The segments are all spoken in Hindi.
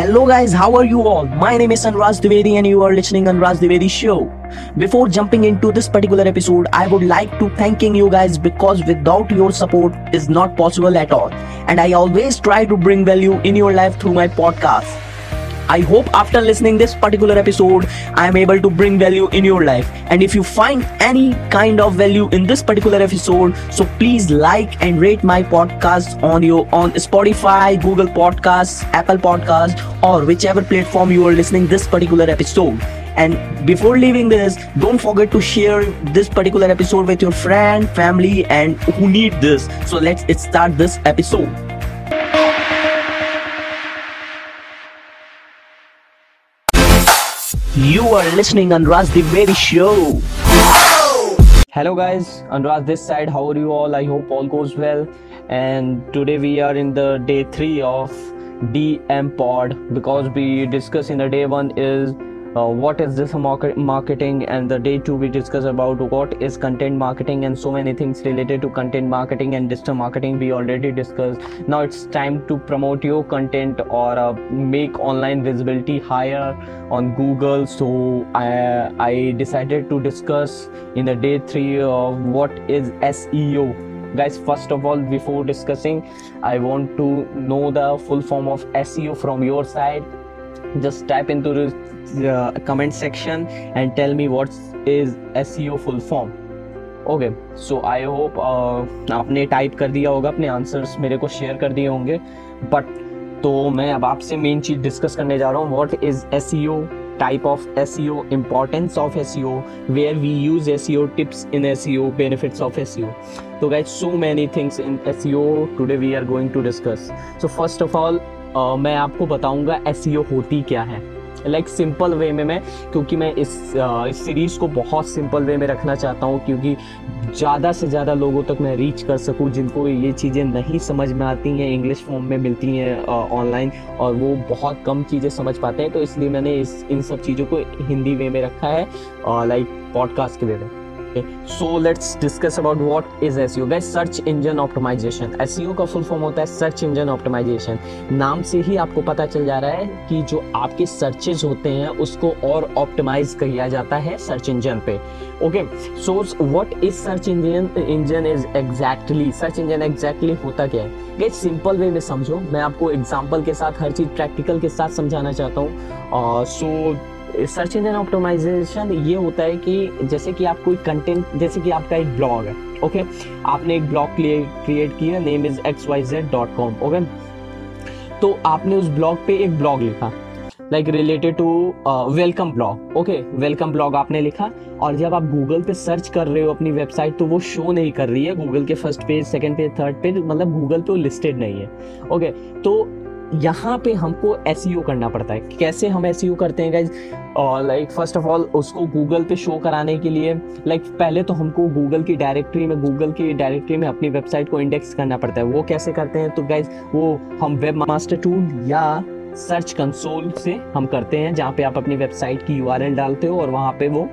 Hello guys, how are you all? My name is Anuraj Dwivedi and you are listening Anuraj Dwivedi show. Before jumping into this particular episode, I would like to thanking you guys because without your support is not possible at all. And I always try to bring value in your life through my podcast. I hope after listening this particular episode, I am able to bring value in your life. And if you find any kind of value in this particular episode, so please like and rate my podcast on your on Spotify, Google Podcasts, Apple Podcasts, or whichever platform you are listening this particular episode. And before leaving this, don't forget to share this particular episode with your friend, family, and who need this. So let's start this episode. You are listening Anuraj Dwivedi show. Hello guys, Anuraj this side. How are you all? I hope all goes well. And today we are in the day three of DM Pod because we discuss in the day one is uh, what is this market marketing and the day two we discuss about what is content marketing and so many things related to content marketing and digital marketing we already discussed. Now it's time to promote your content or uh, make online visibility higher on google. So i i decided to discuss in the day three of what is seo guys first of all before discussing i want to know the full form of seo from your side just type into the uh, comment section and tell me what is SEO full form. Okay so I hope आपने टाइप कर दिया होगा अपने आंसर्स मेरे को शेयर कर दिए होंगे। बट तो मैं अब आपसे मेन चीज़ डिस्कस करने जा रहा हूँ what is S type of S importance of S where we use S tips in S benefits of S तो got so many things in S today we are going to discuss so first of all uh, मैं आपको बताऊँगा एस e होती क्या है। लाइक सिंपल वे में मैं क्योंकि मैं इस इस सीरीज़ को बहुत सिंपल वे में रखना चाहता हूँ क्योंकि ज़्यादा से ज़्यादा लोगों तक मैं रीच कर सकूँ जिनको ये चीज़ें नहीं समझ में आती हैं इंग्लिश फॉर्म में मिलती हैं ऑनलाइन और वो बहुत कम चीज़ें समझ पाते हैं तो इसलिए मैंने इस इन सब चीज़ों को हिंदी वे में रखा है लाइक पॉडकास्ट के वे में so let's discuss about what is SEO guys. Search engine optimization. SEO का फुल फॉर्म होता है सर्च इंजन ऑप्टिमाइजेशन नाम से ही आपको पता चल जा रहा है कि जो आपके सर्चेज होते हैं, उसको और ऑप्टिमाइज किया जाता है सर्च इंजन पे. Okay so what is search engine engine is exactly search engine exactly होता क्या है? गाइस सिंपल वे में समझो. मैं आपको एग्जांपल के साथ, हर चीज़ प्रैक्टिकल के साथ समझाना चाहता हूँ. सो सर्च इंजन ऑप्टिमाइजेशन ये होता है कि जैसे कि आप कोई कंटेंट जैसे कि आपका एक ब्लॉग है ओके आपने एक ब्लॉग क्रिएट किया name is X Y Z dot com okay तो आपने उस ब्लॉग पे एक ब्लॉग लिखा like related to welcome blog okay welcome blog आपने लिखा और जब आप गूगल पे सर्च कर रहे हो अपनी वेबसाइट तो वो शो नहीं कर रही है गूगल के first page second page third page मतलब गूगल पे वो लिस्टेड नहीं है ओके okay, तो यहाँ पे हमको एस e करना पड़ता है। कैसे हम एस e करते हैं गाइज़ और लाइक फ़र्स्ट ऑफ़ ऑल उसको गूगल पे शो कराने के लिए लाइक like, पहले तो हमको गूगल की डायरेक्टरी में गूगल की डायरेक्टरी में अपनी वेबसाइट को इंडेक्स करना पड़ता है। वो कैसे करते हैं? तो गाइज़ वो हम वेब मास्टर टूल या सर्च कंसोल से हम करते हैं जहाँ पे आप अपनी वेबसाइट की यूआरएल डालते हो और वहाँ पे वो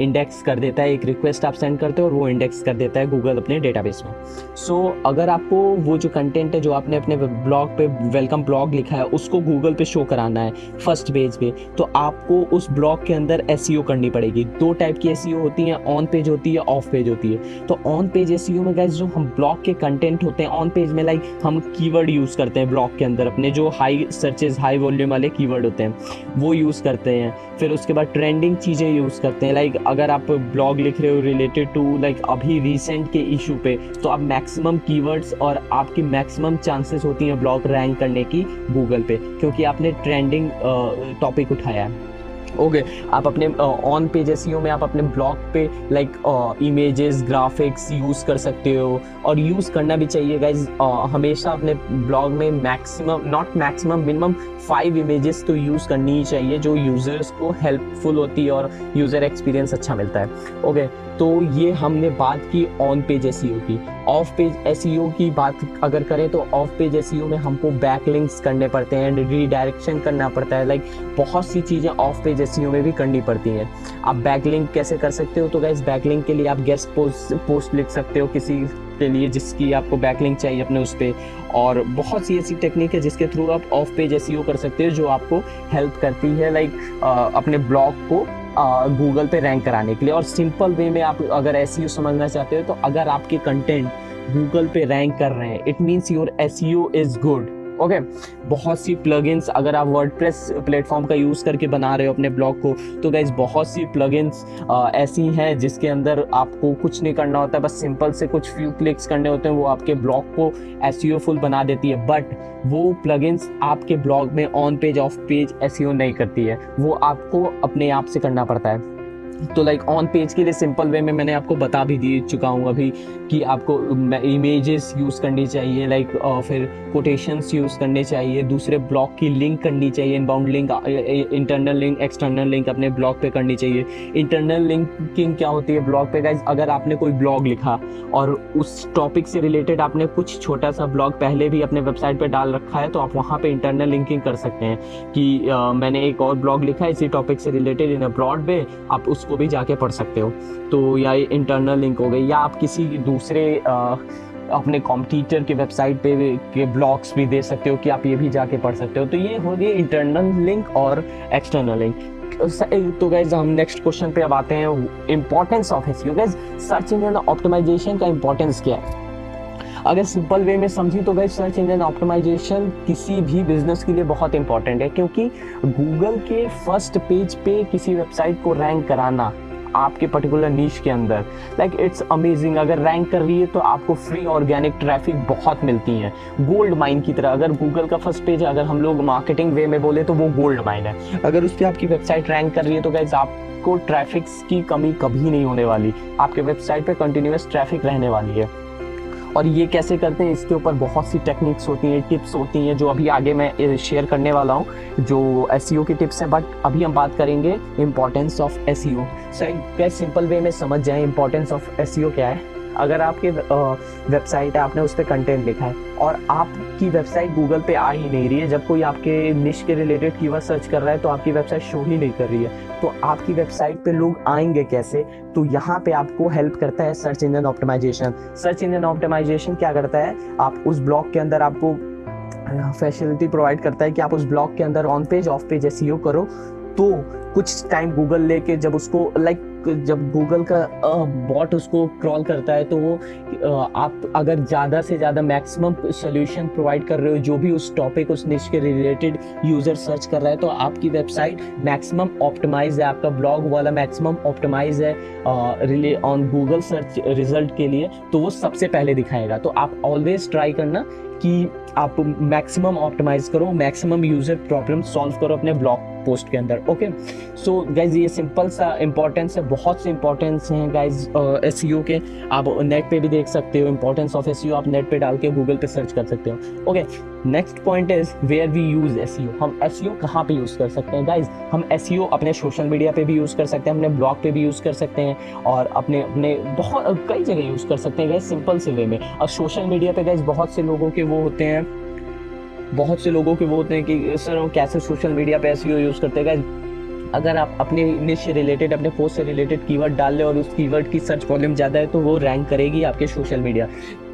इंडेक्स कर देता है एक रिक्वेस्ट आप सेंड करते हो और वो इंडेक्स कर देता है गूगल अपने डेटाबेस में। सो so, अगर आपको वो जो कंटेंट है जो आपने अपने ब्लॉग पे वेलकम ब्लॉग लिखा है उसको गूगल पे शो कराना है फ़र्स्ट पेज पे तो आपको उस ब्लॉग के अंदर एस e करनी पड़ेगी। दो टाइप की एस e होती है ऑन पेज होती है ऑफ़ पेज होती है। तो ऑन पेज एस में गैस जो हम ब्लॉग के कंटेंट होते हैं ऑन पेज में लाइक हम कीवर्ड यूज़ करते हैं ब्लॉग के अंदर अपने जो हाई सर्चेज हाई वॉल्यूम वाले कीवर्ड होते हैं, वो यूज़ करते हैं। फिर उसके बाद ट्रेंडिंग चीज़ें यूज़ करते हैं। लाइक अगर आप ब्लॉग लिख रहे हो रिलेटेड टू लाइक अभी रिसेंट के इशू पे तो आप मैक्सिमम कीवर्ड्स और आपकी मैक्सिमम चांसेस होती हैं ब्लॉग रैंक करने की गूगल पे, क्योंकि आपने ट्रेंडिंग टॉपिक उठाया है। ओके आप अपने ऑन पेज एस में आप अपने ब्लॉग पे लाइक इमेजेस ग्राफिक्स यूज़ कर सकते हो। और यूज़ करना भी चाहिए गाइज़ हमेशा अपने ब्लॉग में maximum not maximum minimum five images तो यूज़ करनी ही चाहिए, जो यूज़र्स को हेल्पफुल होती है और यूज़र एक्सपीरियंस अच्छा मिलता है। ओके तो ये हमने बात की ऑन पेज एस की। ऑफ़ पेज एस की बात अगर करें तो ऑफ़ पेज एस में हमको बैक लिंक्स करने पड़ते हैं रीडायरेक्शन करना पड़ता है लाइक बहुत सी चीज़ें ऑफ़ पेज एस में भी करनी पड़ती हैं। आप बैक लिंक कैसे कर सकते हो? तो गैस बैक लिंक के लिए आप गेस्ट पोस्ट पोस्ट लिख सकते हो किसी के लिए जिसकी आपको बैक लिंक चाहिए अपने उस पर और बहुत सी ऐसी टेक्निक है जिसके थ्रू आप ऑफ़ पेज एस कर सकते हो जो आपको हेल्प करती है लाइक अपने ब्लॉग को गूगल पे रैंक कराने के लिए। और सिंपल वे में आप अगर एस समझना चाहते हो तो अगर आपके कंटेंट गूगल पे रैंक कर रहे हैं it means your S is good okay बहुत सी प्लगइन्स अगर आप वर्डप्रेस प्लेटफॉर्म का यूज़ करके बना रहे हो अपने ब्लॉग को तो गाइज़ बहुत सी प्लगइन्स ऐसी हैं जिसके अंदर आपको कुछ नहीं करना होता है बस सिंपल से कुछ फ्यू क्लिक्स करने होते हैं, वो आपके ब्लॉग को एस फुल e बना देती है। बट वो प्लगइन्स आपके ब्लॉग में on page off page S नहीं करती है। वो आपको अपने आप से करना पड़ता है। तो लाइक ऑन पेज के लिए सिंपल वे में मैंने आपको बता भी दे चुका हूँ अभी कि आपको इमेजेस यूज़ करनी चाहिए लाइक फिर कोटेशंस यूज़ करने चाहिए, दूसरे ब्लॉग की लिंक करनी चाहिए inbound link internal link external link अपने ब्लॉग पे करनी चाहिए। इंटरनल लिंकिंग क्या होती है ब्लॉग पे गाइज़ अगर आपने कोई ब्लॉग लिखा और उस टॉपिक से रिलेटेड आपने कुछ छोटा सा ब्लॉग पहले भी अपने वेबसाइट पर डाल रखा है तो आप वहाँ पर इंटरनल लिंकिंग कर सकते हैं कि मैंने एक और ब्लॉग लिखा है, इसी टॉपिक से related in a broad way आप उस उसको भी जाके पढ़ सकते हो। तो या इंटरनल लिंक हो गई या आप किसी दूसरे आ, अपने कॉम्पिटिटर के वेबसाइट पे के ब्लॉग्स भी दे सकते हो कि आप ये भी जाके पढ़ सकते हो। तो ये हो गई इंटरनल लिंक और एक्सटर्नल लिंक तो गैज हम नेक्स्ट क्वेश्चन पे अब आते हैं। Importance of S guys search engine optimisation का इंपॉर्टेंस क्या है? अगर सिंपल वे में समझी तो गई सर्च इंजन ऑप्टिमाइजेशन किसी भी बिज़नेस के लिए बहुत इंपॉर्टेंट है, क्योंकि गूगल के फ़र्स्ट पेज पे किसी वेबसाइट को रैंक कराना आपके पर्टिकुलर नीच के अंदर लाइक इट्स अमेजिंग अगर रैंक कर रही है तो आपको फ्री ऑर्गेनिक ट्रैफ़िक बहुत मिलती है। गोल्ड माइन की तरह, अगर गूगल का फ़र्स्ट पेज अगर हम लोग मार्केटिंग वे में बोले तो वो गोल्ड माइन है। अगर उस पर आपकी वेबसाइट रैंक कर रही है तो गैस आपको ट्रैफिक्स की कमी कभी नहीं होने वाली। आपके वेबसाइट पे कंटिन्यूस ट्रैफ़िक रहने वाली है। और ये कैसे करते हैं, इसके ऊपर बहुत सी टेक्निक्स होती हैं टिप्स होती हैं, जो अभी आगे मैं शेयर करने वाला हूँ, जो एस e की टिप्स हैं बट अभी हम बात करेंगे इंपॉर्टेंस ऑफ़ एस सो एक सिंपल वे में समझ जाए इंपॉर्टेंस ऑफ़ एस क्या है। अगर आपके वेबसाइट है, आपने उस पर कंटेंट लिखा है, और आपकी वेबसाइट गूगल पे आ ही नहीं रही है, जब कोई आपके निश के रिलेटेड कीवर्ड सर्च कर रहा है तो आपकी वेबसाइट शो ही नहीं कर रही है। तो आपकी वेबसाइट पे लोग आएँगे कैसे? तो यहाँ पे आपको हेल्प करता है search engine optimisation search engine optimisation क्या करता है? आप उस ब्लॉग के अंदर आपको फैसिलिटी प्रोवाइड करता है कि आप उस ब्लॉग के अंदर on page off page S करो तो कुछ टाइम गूगल लेके जब उसको लाइक जब गूगल का बॉट उसको क्रॉल करता है तो वो आप अगर ज़्यादा से ज़्यादा मैक्सिमम सोल्यूशन प्रोवाइड कर रहे हो, जो भी उस टॉपिक उस निश के रिलेटेड यूज़र सर्च कर रहा है तो आपकी वेबसाइट मैक्सिमम ऑप्टिमाइज है, आपका ब्लॉग वाला मैक्सिमम ऑप्टिमाइज है rely on Google search result के लिए तो वो सबसे पहले दिखाएगा। तो आप ऑलवेज ट्राई करना कि आप मैक्सिमम ऑप्टिमाइज करो मैक्सिमम यूज़र प्रॉब्लम सॉल्व करो अपने ब्लॉग पोस्ट के अंदर ओके सो गाइज़ ये सिंपल सा इंपॉर्टेंस है, बहुत से इंपॉर्टेंस हैं गाइज़ एस e के। आप नेट पे भी देख सकते हो इंपॉर्टेंस ऑफ़ एस आप नेट पे डाल के गूगल पे सर्च कर सकते हो okay next point is where we use S हम एस e कहाँ पे यूज़ कर सकते हैं गाइज़ हम एस e अपने सोशल मीडिया पे भी यूज़ कर सकते हैं, अपने ब्लॉग पे भी यूज़ कर सकते हैं, और अपने अपने बहुत, कई जगह यूज़ कर सकते हैं गाइज़ सिंपल से वे में। और सोशल मीडिया पे गाइज़ बहुत से लोगों के वो होते हैं बहुत से लोगों के वो होते हैं कि, सर हम कैसे सोशल मीडिया पे एस यूज़ करते हैं? अगर आप अपने निश से रिलेटेड अपने पोस्ट से रिलेटेड कीवर्ड डाल लें और उस कीवर्ड की सर्च वॉल्यूम ज़्यादा है तो वो रैंक करेगी आपके सोशल मीडिया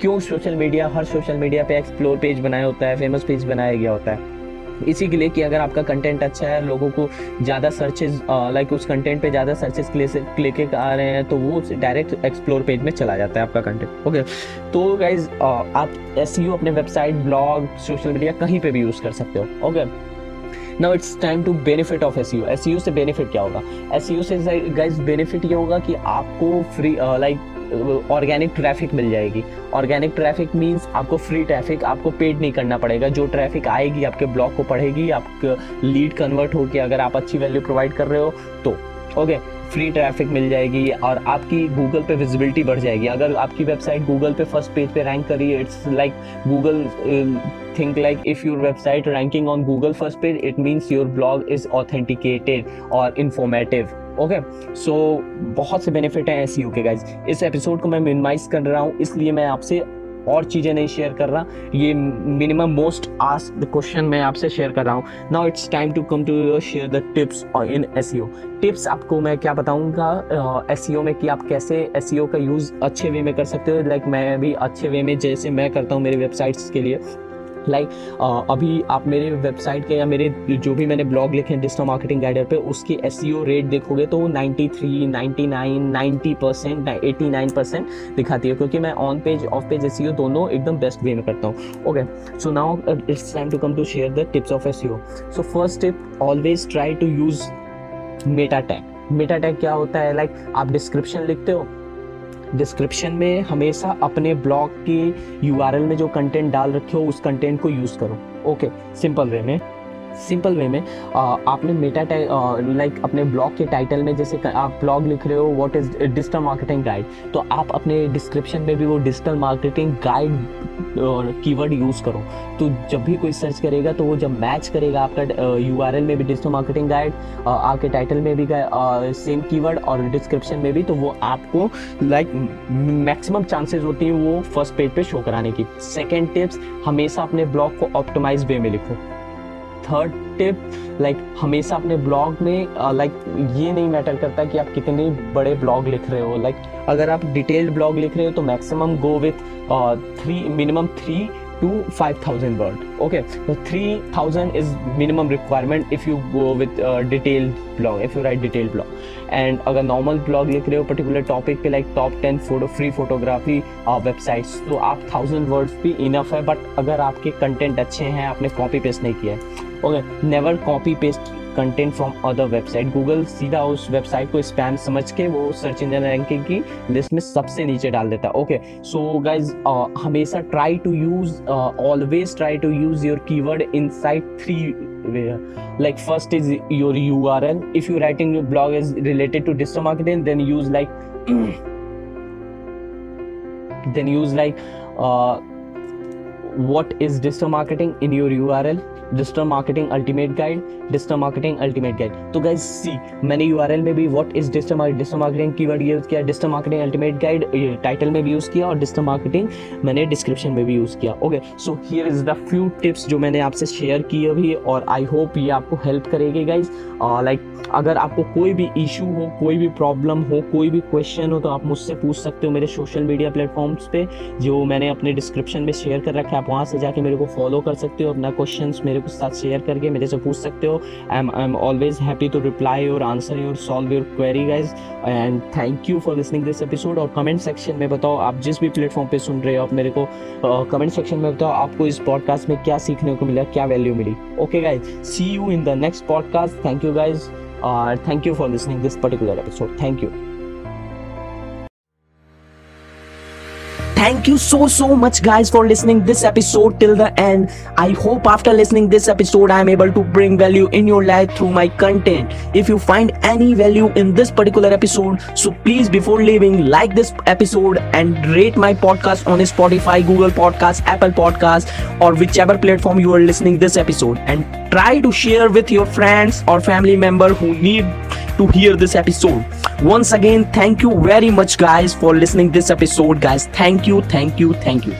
क्यों सोशल मीडिया हर सोशल मीडिया पे एक्सप्लोर पेज बनाया होता है फ़ेमस पेज बनाया गया होता है? इसी के लिए कि अगर आपका कंटेंट अच्छा है, लोगों को ज़्यादा सर्चेज लाइक उस कंटेंट पे ज़्यादा सर्चेज क्लिक आ रहे हैं तो वो डायरेक्ट एक्सप्लोर पेज में चला जाता है आपका कंटेंट ओके तो गाइज़ आप एस e अपने वेबसाइट ब्लॉग सोशल मीडिया कहीं पर भी यूज़ कर सकते हो okay now it's time to benefit of S you से बेनिफिट क्या होगा? एस से गाइज़ बेनिफिट ये होगा कि आपको फ्री लाइक ऑर्गेनिक ट्रैफ़िक मिल जाएगी। ऑर्गेनिक ट्रैफ़िक मीन्स आपको फ्री ट्रैफ़िक आपको पेड नहीं करना पड़ेगा। जो ट्रैफ़िक आएगी, आपके ब्लॉग को पढ़ेगी आप लीड कन्वर्ट होकर अगर आप अच्छी वैल्यू प्रोवाइड कर रहे हो तो ओके फ्री ट्रैफ़िक मिल जाएगी और आपकी गूगल पे विजिबिलिटी बढ़ जाएगी। अगर आपकी वेबसाइट गूगल पे फ़र्स्ट पेज पे रैंक करी है it's like Google think like if your website ranking on Google first page it means your blog is authenticated और इन्फॉर्मेटिव ओके सो बहुत से बेनिफिट हैं एस के गाइज़ इस एपिसोड को मैं मिनिमाइज कर रहा हूँ, इसलिए मैं आपसे और चीज़ें नहीं शेयर कर रहा ये minimum most ask the question मैं आपसे शेयर कर रहा हूँ। Now it's time to come to share the tips in S tips आपको मैं क्या बताऊँगा? एस uh, में कि आप कैसे एस का यूज़ अच्छे वे में कर सकते हो। लाइक like, मैं भी अच्छे वे में जैसे मैं करता हूँ मेरी वेबसाइट्स के लिए। लाइक like, uh, अभी आप मेरे वेबसाइट के या मेरे जो भी मैंने ब्लॉग लिखे हैं डिजिटल मार्केटिंग गाइडर पे उसकी एस रेट देखोगे तो 93, 99, 90 परसेंट एटी परसेंट दिखाती है क्योंकि मैं on page off page S दोनों एकदम बेस्ट वे में करता हूँ। Okay so now it's time to come to share the tips of S so first tip always try to use meta tag meta tag क्या होता है? लाइक like, आप डिस्क्रिप्शन लिखते हो डिस्क्रिप्शन में हमेशा अपने ब्लॉग के यूआरएल में जो कंटेंट डाल रखे हो, उस कंटेंट को यूज़ करो। ओके सिंपल वे में। सिंपल वे में आपने मेटा लाइक अपने ब्लॉग के टाइटल में जैसे आप ब्लॉग लिख रहे हो what is digital marketing guide तो आप अपने डिस्क्रिप्शन में भी वो डिजिटल मार्केटिंग गाइड और कीवर्ड यूज़ करो। तो जब भी कोई सर्च करेगा तो वो जब मैच करेगा आपका यूआरएल में भी डिजिटल मार्केटिंग गाइड आपके टाइटल में भी सेम कीवर्ड और डिस्क्रिप्शन में भी तो वो आपको लाइक मैक्सिमम चांसेस होती है वो फ़र्स्ट पेज पे शो कराने की। सेकेंड टिप्स हमेशा अपने ब्लॉग को ऑप्टिमाइज वे में लिखो। थर्ड टिप लाइक हमेशा अपने ब्लॉग में लाइक uh, ये नहीं मैटर करता कि आप कितने बड़े ब्लॉग लिख रहे हो। लाइक अगर आप डिटेल्ड ब्लॉग लिख रहे हो तो maximum go with three minimum three to 5000 word. Okay so 3000 is minimum requirement if you go with a detailed blog if you write detailed blog. And अगर नॉर्मल ब्लॉग लिख रहे हो पर्टिकुलर टॉपिक पे like top ten photo free photography websites तो आप थाउज़ेंड वर्ड्स भी इनफ है बट अगर आपके कंटेंट अच्छे हैं आपने कॉपी पेस्ट नहीं किया है okay never copy paste content from other website Google सीधा उस वेबसाइट को स्पैम समझ के वो सर्च इंजन रैंकिंग की लिस्ट में सबसे नीचे डाल देता है। ओके सो गाइज़ हमेशा try to use always try to use your keyword inside three like first is your url if you're writing your blog is related to digital marketing then use like then use like uh, what is digital marketing in your url digital marketing ultimate guide digital marketing ultimate guide तो गाइज़ सी मैंने यूआरएल में भी what is digital digital marketing keyword use किया digital marketing ultimate guide title में भी यूज़ किया और डिजिटल मार्केटिंग मैंने डिस्क्रिप्शन में भी यूज़ किया okay so here is the few tips जो मैंने आपसे शेयर की अभी और आई होप ये आपको हेल्प करेगी गाइज़ लाइक अगर आपको कोई भी इशू हो, कोई भी प्रॉब्लम हो, कोई भी क्वेश्चन हो तो आप मुझसे पूछ सकते हो मेरे सोशल मीडिया प्लेटफॉर्म्स पे, जो मैंने अपने डिस्क्रिप्शन में शेयर कर रखा है। आप वहाँ से जाके मेरे को फॉलो कर सकते हो अपना क्वेश्चन मेरे को साथ शेयर करके मेरे से पूछ सकते हो। I am I am always happy to reply और answer your solve your query guys and thank you for listening this episode और कमेंट सेक्शन में बताओ आप जिस भी प्लेटफॉर्म पे सुन रहे हो आप मेरे को कमेंट uh, सेक्शन में बताओ आपको इस पॉडकास्ट में क्या सीखने को मिला क्या value milli. Okay guys see you in the next podcast thank you guys और thank you for listening this particular episode thank you thank you so so much guys for listening this episode till the end. I hope after listening this episode i am able to bring value in your life through my content. If you find any value in this particular episode so please before leaving like this episode and rate my podcast on spotify google podcast apple podcast or whichever platform you are listening this episode. And try to share with your friends or family member who need to hear this episode. Once again thank you very much guys for listening this episode guys. Thank you thank you thank you